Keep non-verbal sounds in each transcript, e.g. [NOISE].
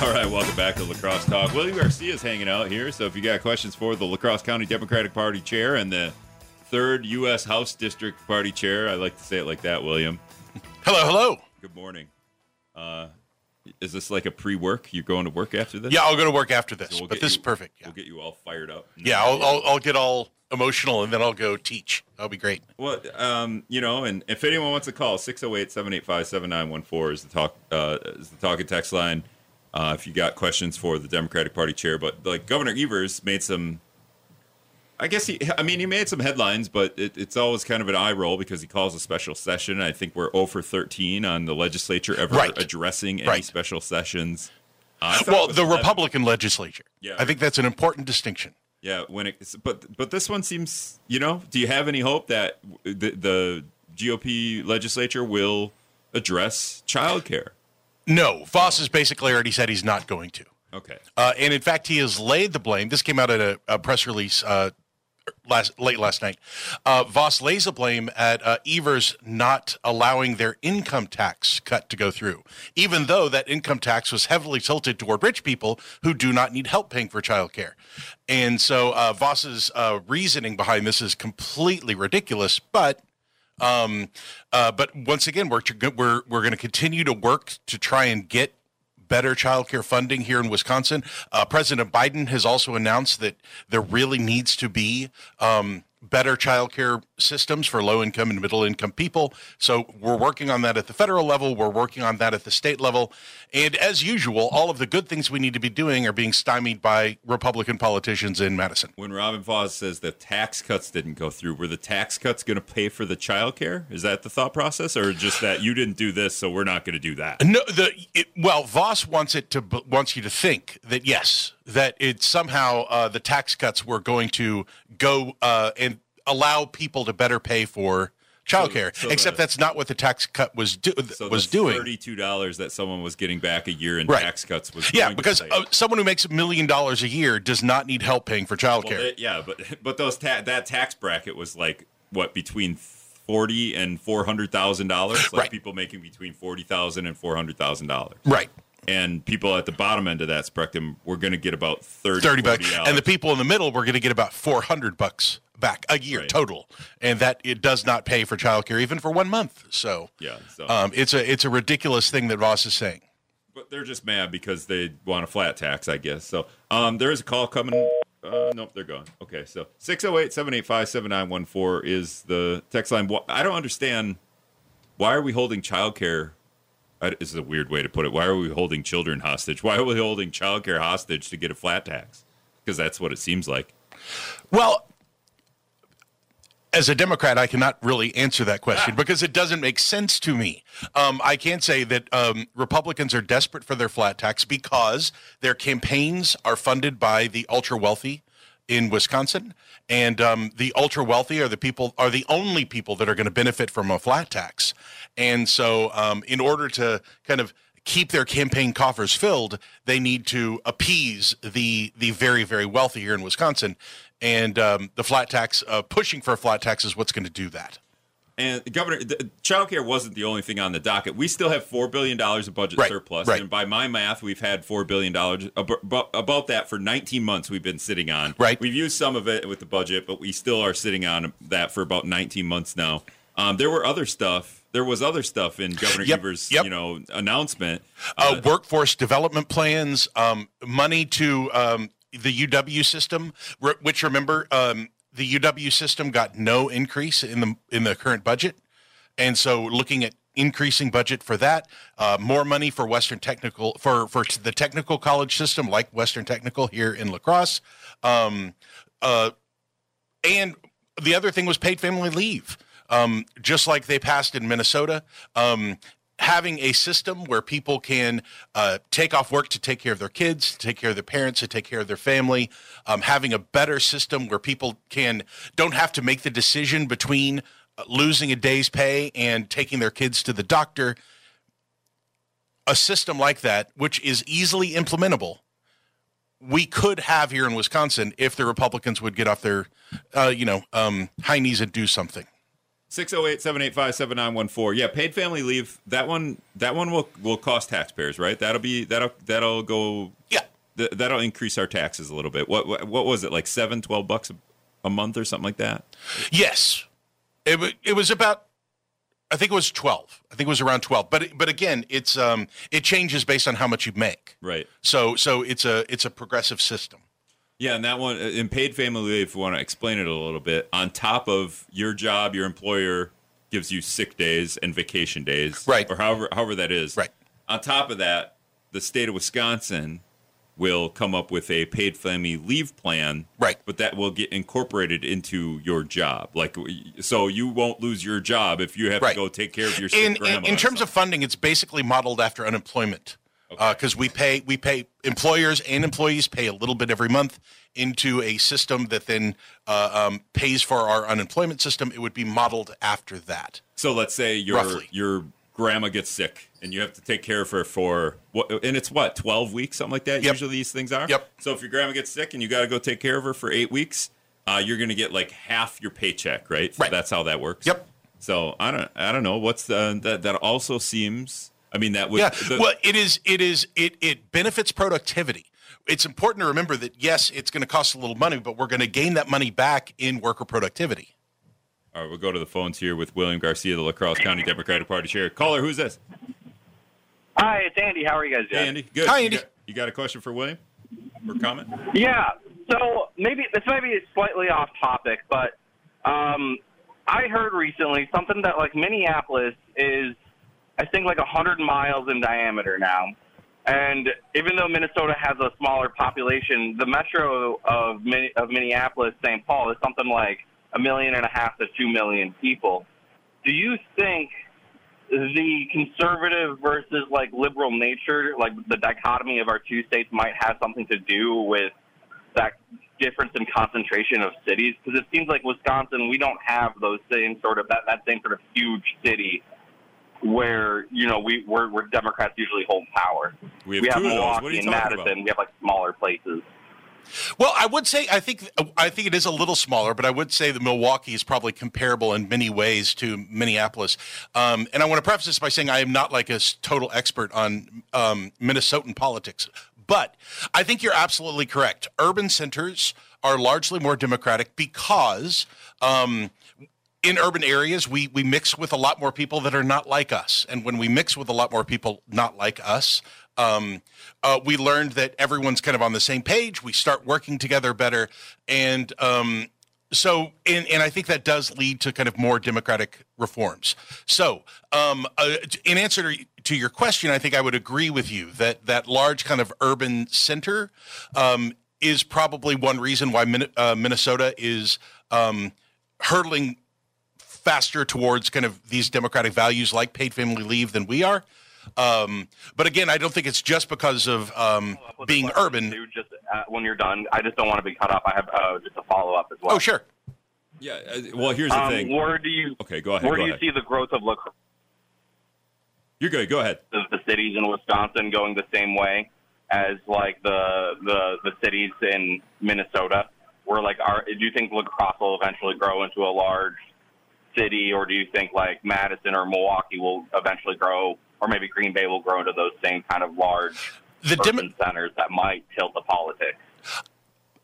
[LAUGHS] All right, welcome back to La Crosse Talk. William Garcia is hanging out here, so if you got questions for the La Crosse County Democratic Party chair and the third U.S. House District Party chair, I like to say it like that, William. Hello, hello. Good morning. Uh, is this like a pre-work? You're going to work after this? Yeah, I'll go to work after this, So we'll but this you- is perfect. Yeah, We'll get you all fired up. yeah I'll, I'll, I'll get all emotional and then I'll go teach. That'll be great. Well, um, you know, and if anyone wants to call, 608-785-7914 is the talk uh, is the talk and text line. Uh, if you got questions for the Democratic Party chair, but like Governor Evers made some, I guess he, I mean, he made some headlines, but it, it's always kind of an eye roll because he calls a special session. I think we're 0 for 13 on the legislature ever Right. addressing any Right. special sessions. Uh, I thought it Well, the 11. Republican legislature. Yeah. I think that's an important distinction. Yeah, when it, but but this one seems, you know, do you have any hope that the, the GOP legislature will address childcare? No, Vos has basically already said he's not going to. Okay. Uh, and in fact, he has laid the blame. This came out at a, a press release uh, last late last night. Uh, Vos lays the blame at uh, Evers not allowing their income tax cut to go through, even though that income tax was heavily tilted toward rich people who do not need help paying for childcare. And so uh, Vos's uh, reasoning behind this is completely ridiculous, but. Um, uh, but once again, we're we're we're going to continue to work to try and get better childcare funding here in Wisconsin. Uh, President Biden has also announced that there really needs to be um, better childcare systems for low income and middle income people. So we're working on that at the federal level. We're working on that at the state level. And as usual, all of the good things we need to be doing are being stymied by Republican politicians in Madison. When Robin Vos says the tax cuts didn't go through, were the tax cuts going to pay for the childcare? Is that the thought process, or just that you didn't do this, so we're not going to do that? No, the it, well, Vos wants it to wants you to think that yes, that it somehow uh, the tax cuts were going to go uh, and allow people to better pay for childcare. so Except the- that's not what the tax cut was do, So was doing. thirty-two dollars that someone was getting back a year in Right. tax cuts was yeah, because uh, someone who makes a million dollars a year does not need help paying for childcare. Well, they- yeah, but [LAUGHS] but those ta- that tax bracket was like what between forty and four hundred thousand dollars. Like Right. people making between forty thousand and four hundred thousand dollars. right. And people at the bottom end of that spectrum were going to get about 30, 30 bucks. 40 And the people in the middle were going to get about 400 bucks back a year Right. total. And that it does not pay for childcare even for one month. So Yeah, so- um, it's a it's a ridiculous thing that Vos is saying. but they're just mad because they want a flat tax, I guess. So um, there is a call coming. Uh, nope, they're gone. Okay, so 608 785 7914 is the text line. I don't understand. Why are we holding childcare? I- This is a weird way to put it. Why are we holding children hostage? Why are we holding childcare hostage to get a flat tax? Because that's what it seems like. Well, as a Democrat, I cannot really answer that question because it doesn't make sense to me. Um, I can say that um, Republicans are desperate for their flat tax because their campaigns are funded by the ultra wealthy in Wisconsin, and um, the ultra wealthy are the people are the only people that are going to benefit from a flat tax. And so, um, in order to kind of keep their campaign coffers filled, they need to appease the the very very wealthy here in Wisconsin, and um, the flat tax uh, pushing for a flat tax is what's going to do that. And Governor, the, childcare wasn't the only thing on the docket. We still have four billion dollars of budget Right, surplus, right. and by my math, we've had four billion dollars about, about that for 19 months. We've been sitting on. Right. We've used some of it with the budget, but we still are sitting on that for about 19 months now. Um, there were other stuff. There was other stuff in Governor Yep, Evers' yep. you know announcement. uh, workforce development plans, um, money to um, the UW system, which remember um, the UW system got no increase in the in the current budget, and so looking at increasing budget for that, uh, more money for Western Technical for for the technical college system like Western Technical here in La Crosse, um, uh, and the other thing was paid family leave, um, just like they passed in Minnesota. Um, having a system where people can uh, take off work to take care of their kids, to take care of their parents, to take care of their family. Um, having a better system where people can don't have to make the decision between uh, losing a day's pay and taking their kids to the doctor. A system like that, which is easily implementable, we could have here in Wisconsin if the Republicans would get off their, uh, you know, um, high knees and do something. 608-785-7914. Yeah, paid family leave. That one that one will will cost taxpayers, right? That'll be that'll that'll go Yeah. th- that'll increase our taxes a little bit. What what, what was it? Like 7 12 bucks a, a month or something like that? Yes, it it was about. I think it was twelve. I think it was around twelve. But but again, it's um it changes based on how much you make. Right. So so it's a it's a progressive system. Yeah, and that one uh, in paid family leave, if you want to explain it a little bit, on top of your job, your employer gives you sick days and vacation days, Right. Or however however that is, Right. On top of that, the state of Wisconsin will come up with a paid family leave plan, Right. But that will get incorporated into your job, like so you won't lose your job if you have Right. to go take care of your sick In, in in terms of funding, it's basically modeled after unemployment because we pay we pay employers and employees pay a little bit every month into a system that then uh, um, pays for our unemployment system. It would be modeled after that. So let's say your Roughly. your grandma gets sick and you have to take care of her for what and it's what 12 weeks something like that Yep. usually these things are Yep. so if your grandma gets sick and you got to go take care of her for 8 weeks uh, you're going to get like half your paycheck right Right. that's how that works Yep. so i don't i don't know what's the that that also seems i mean that would Yeah. the- well, it is. It is. It it benefits productivity. It's important to remember that yes, it's going to cost a little money, but we're going to gain that money back in worker productivity. all right we'll go to the phones here with william garcia the la crosse county democratic party chair caller who's this Hi, it's Andy. How are you guys doing? hey andy good Hi, You Andy. got- you got a question for william or comment Yeah. So maybe this might be slightly off topic, but um, I heard recently something that like Minneapolis is, I think, like hundred miles in diameter now, and even though Minnesota has a smaller population, the metro of of Minneapolis, St. Paul, is something like a million and a half to two million people. Do you think the conservative versus like liberal nature, like the dichotomy of our two states, might have something to do with that difference in concentration of cities? Because it seems like Wisconsin, we don't have those same sort of that, that same sort of huge city where you know we we're, where Democrats usually hold power. we have we have two of those Milwaukee what are you and Madison. about We have like smaller places. Well, I would say I think I think it is a little smaller, but I would say that Milwaukee is probably comparable in many ways to Minneapolis. Um, and I want to preface this by saying I am not like a total expert on um, Minnesotan politics, but I think you're absolutely correct. Urban centers are largely more democratic because. Um, in urban areas, we we mix with a lot more people that are not like us, and when we mix with a lot more people not like us, um, uh, we learned that everyone's kind of on the same page. We start working together better, and um, so and, and I think that does lead to kind of more democratic reforms. So, um, uh, in answer to, your question, I think I would agree with you that that large kind of urban center um, is probably one reason why Min- uh, Minnesota is um, hurtling faster towards kind of these democratic values like paid family leave than we are. Um, but again, I don't think it's just because of um, being urban. too, just uh, when you're done, I just don't want to be cut off. I have uh, just a follow up as well. Oh, sure. yeah uh, well here's the Um, thing where do you okay go ahead where go do you ahead. see the growth of la crosse? you're good go ahead of the cities in Wisconsin going the same way as like the the the cities in Minnesota? Where like are do you think la crosse will eventually grow into a large city, or do you think like Madison or Milwaukee will eventually grow, or maybe Green Bay will grow into those same kind of large The dem- urban centers that might tilt the politics?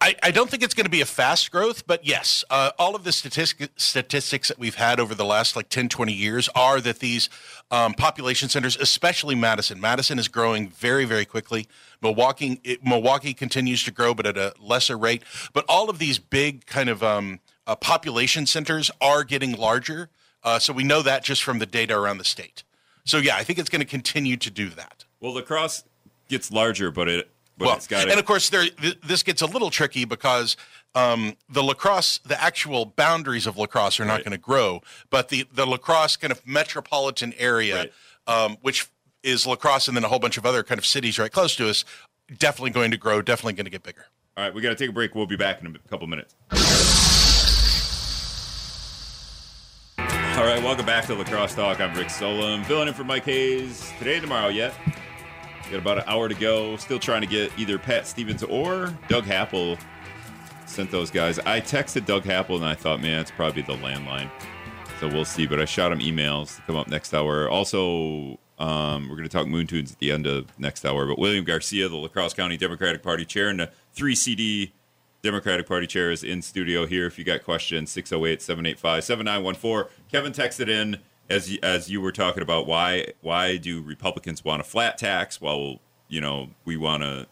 I, I don't think it's going to be a fast growth, but yes, uh, all of the statistic, statistics that we've had over the last like 10, 20 years are that these um, population centers, especially Madison, Madison is growing very, very quickly. Milwaukee, it, Milwaukee continues to grow, but at a lesser rate. But all of these big kind of um, uh, population centers are getting larger. Uh, so we know that just from the data around the state. So yeah, I think it's going to continue to do that. well la crosse gets larger but it but well, it's got and of course, there th- this gets a little tricky because um, the la crosse, the actual boundaries of la crosse are not Right. going to grow, but the the la crosse kind of metropolitan area, Right. um, which is la crosse, and then a whole bunch of other kind of cities right close to us, definitely going to grow, definitely going to get bigger. All right, we got to take a break. We'll be back in a couple minutes. All right, welcome back to La Crosse Talk. I'm Rick Solom, filling in for Mike Hayes today and tomorrow yet. Got about an hour to go. Still trying to get either Pat Stevens or Doug Happel sent those guys. I texted Doug Happel and I thought, man, it's probably the landline. So we'll see. But I shot him emails to come up next hour. Also, um, we're going to talk Moon Tunes at the end of next hour. But William Garcia, the La Crosse County Democratic Party chair and the 3CD Democratic Party chair, is in studio here. If you got questions, 608 785 7914. Kevin texted in as you, as you were talking about why why do Republicans want a flat tax while you know we want to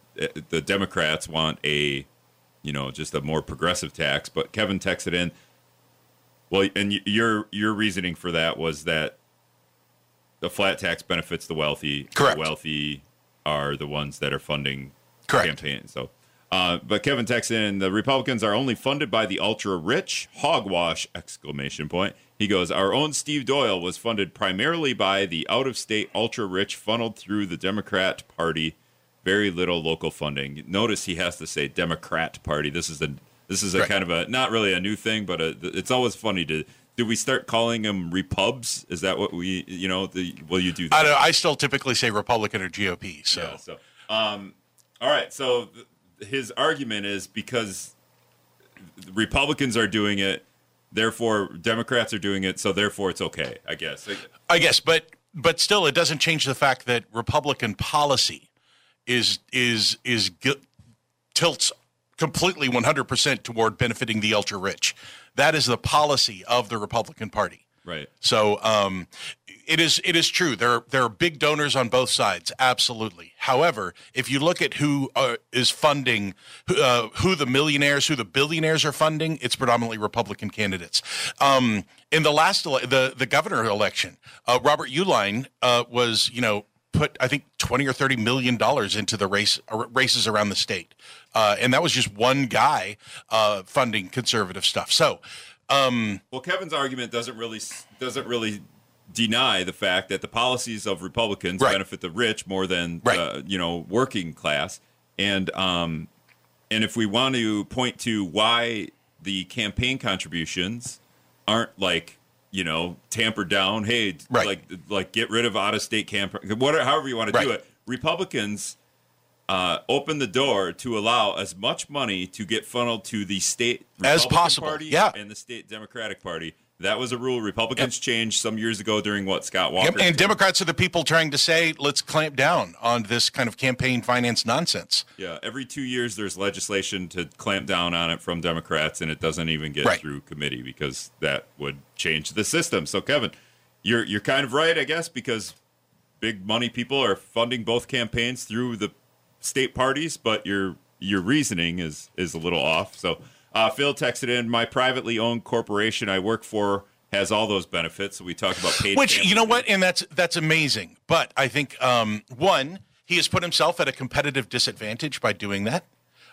the Democrats want a you know just a more progressive tax. But Kevin texted in. Well, and your your reasoning for that was that the flat tax benefits the wealthy. Correct. The wealthy are the ones that are funding Correct. campaigns. So, uh, but Kevin texted in, the Republicans are only funded by the ultra rich. Hogwash! Exclamation point. He goes, our own Steve Doyle was funded primarily by the out of state ultra rich, funneled through the Democrat Party. Very little local funding. Notice he has to say Democrat Party. This is a this is a Right. kind of a not really a new thing, but a, it's always funny to. Do we start calling them repubs? Is that what we you know? The, will you do that? I don't. I still typically say Republican or GOP. So Yeah, so, um, all right. So his argument is because Republicans are doing it, therefore Democrats are doing it, so therefore it's okay. I guess. I guess, but but still, it doesn't change the fact that Republican policy is is is tilts completely 100% toward benefiting the ultra rich. That is the policy of the Republican Party. Right. So um, it is it is true. There are, there are big donors on both sides, absolutely. However, if you look at who uh, is funding, who, uh, who the millionaires, who the billionaires are funding, it's predominantly Republican candidates. Um, in the last ele- the the governor election, uh, Robert Uihlein uh, was you know put I think twenty or thirty million dollars into the race uh, races around the state, uh, and that was just one guy funding conservative stuff. So. Um, Well, Kevin's argument doesn't really doesn't really deny the fact that the policies of Republicans Right. benefit the rich more than Right. the you know working class, and um, and if we want to point to why the campaign contributions aren't like you know tampered down, hey, Right. like like get rid of out of state campaign, whatever, however you want to do it. Republicans uh, open the door to allow as much money to get funneled to the state As possible, Party yeah. and the state Democratic Party. That was a rule Republicans changed some years ago during what Scott Walker. Yep, and Democrats are the people trying to say, let's clamp down on this kind of campaign finance nonsense. yeah, every two years there's legislation to clamp down on it from Democrats, and it doesn't even get Right. through committee because that would change the system. So, Kevin, you're you're kind of right, I guess, because big money people are funding both campaigns through the state parties, but your your reasoning is is a little off. So uh, Phil texted in, my privately owned corporation I work for has all those benefits. So we talk about paid. Which you know leave. what, and that's that's amazing. But I think um, one, he has put himself at a competitive disadvantage by doing that,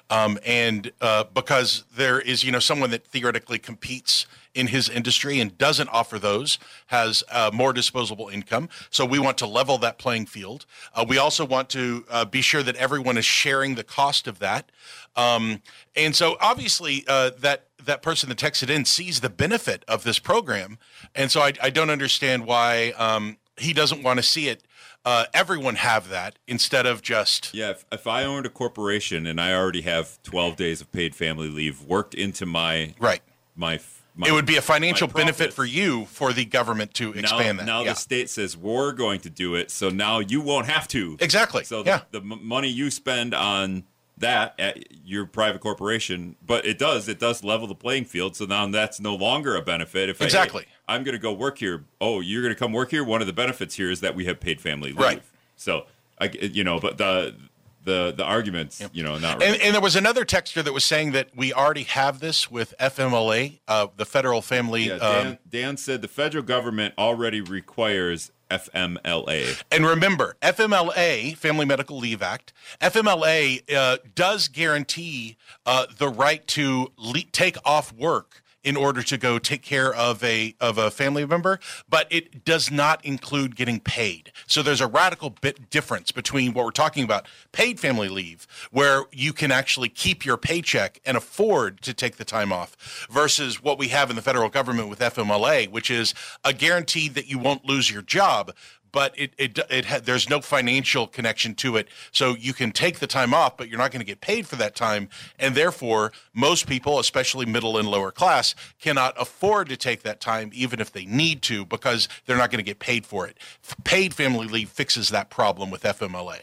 um, and uh, because there is you know someone that theoretically competes in his industry and doesn't offer those has uh, more disposable income. So we want to level that playing field. Uh, we also want to uh, be sure that everyone is sharing the cost of that. Um, and so obviously uh, that that person that texted in sees the benefit of this program, and so I, I don't understand why um, he doesn't want to see it. Uh, everyone have that instead of just Yeah, if, if I owned a corporation and I already have 12 days of paid family leave worked into my right. my, my It would be a financial benefit for you for the government to now, expand that. Now yeah. the state says we're going to do it, so now you won't have to. Exactly. So yeah. the, the m- money you spend on that at your private corporation, but it does it does level the playing field. So now that's no longer a benefit. If Exactly. I, am going to go work here. Oh, you're going to come work here. One of the benefits here is that we have paid family leave. Right. So I you know, but the the the arguments you know not And, and there was another texter that was saying that we already have this with FMLA, uh, the Federal Family. Yeah, Dan, um, Dan said the federal government already requires FMLA. and remember, FMLA, Family Medical Leave Act, FMLA uh, does guarantee uh, the right to le- take off work in order to go take care of a of a family member, but it does not include getting paid. So there's a radical bit difference between what we're talking about, paid family leave, where you can actually keep your paycheck and afford to take the time off, versus what we have in the federal government with FMLA, which is a guarantee that you won't lose your job, but it it, it ha- there's no financial connection to it. So you can take the time off, but you're not going to get paid for that time, and therefore most people, especially middle and lower class, cannot afford to take that time even if they need to because they're not going to get paid for it. F- Paid family leave fixes that problem with FMLA.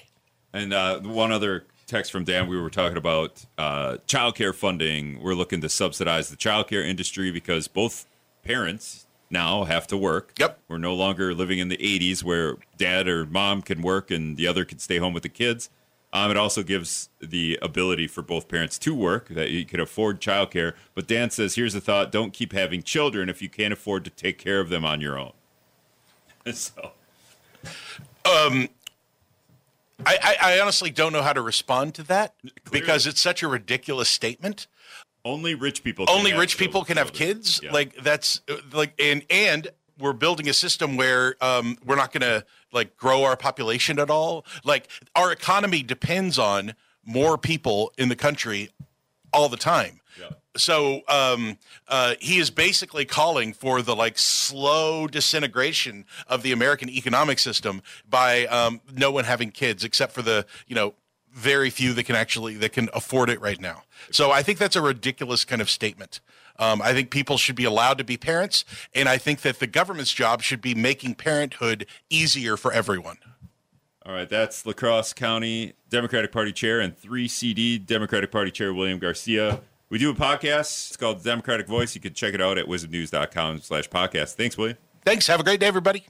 And uh, one other text from Dan, we were talking about uh, childcare funding. We're looking to subsidize the childcare industry because both parents now have to work. Yep. We're no longer living in the 80s where dad or mom can work and the other can stay home with the kids. Um, it also gives the ability for both parents to work, that you can afford childcare. But Dan says, here's a thought don't keep having children if you can't afford to take care of them on your own. [LAUGHS] so. I, I, I honestly don't know how to respond to that because it's such a ridiculous statement. Only rich people. Can only have rich people can have kids Yeah. like that's uh, like and and we're building a system where um, we're not going to like grow our population at all like our economy depends on more people in the country all the time Yeah. so um, uh, he is basically calling for the like slow disintegration of the American economic system by um, no one having kids except for the you know very few that can actually that can afford it right now. So I think that's a ridiculous kind of statement. Um, I think people should be allowed to be parents, and I think that the government's job should be making parenthood easier for everyone. All right, that's La Crosse County Democratic Party Chair and 3CD Democratic Party Chair William Garcia. We do a podcast. It's called Democratic Voice. You can check it out at wizmnews.com slash podcast. Thanks, William. Thanks. Have a great day, everybody.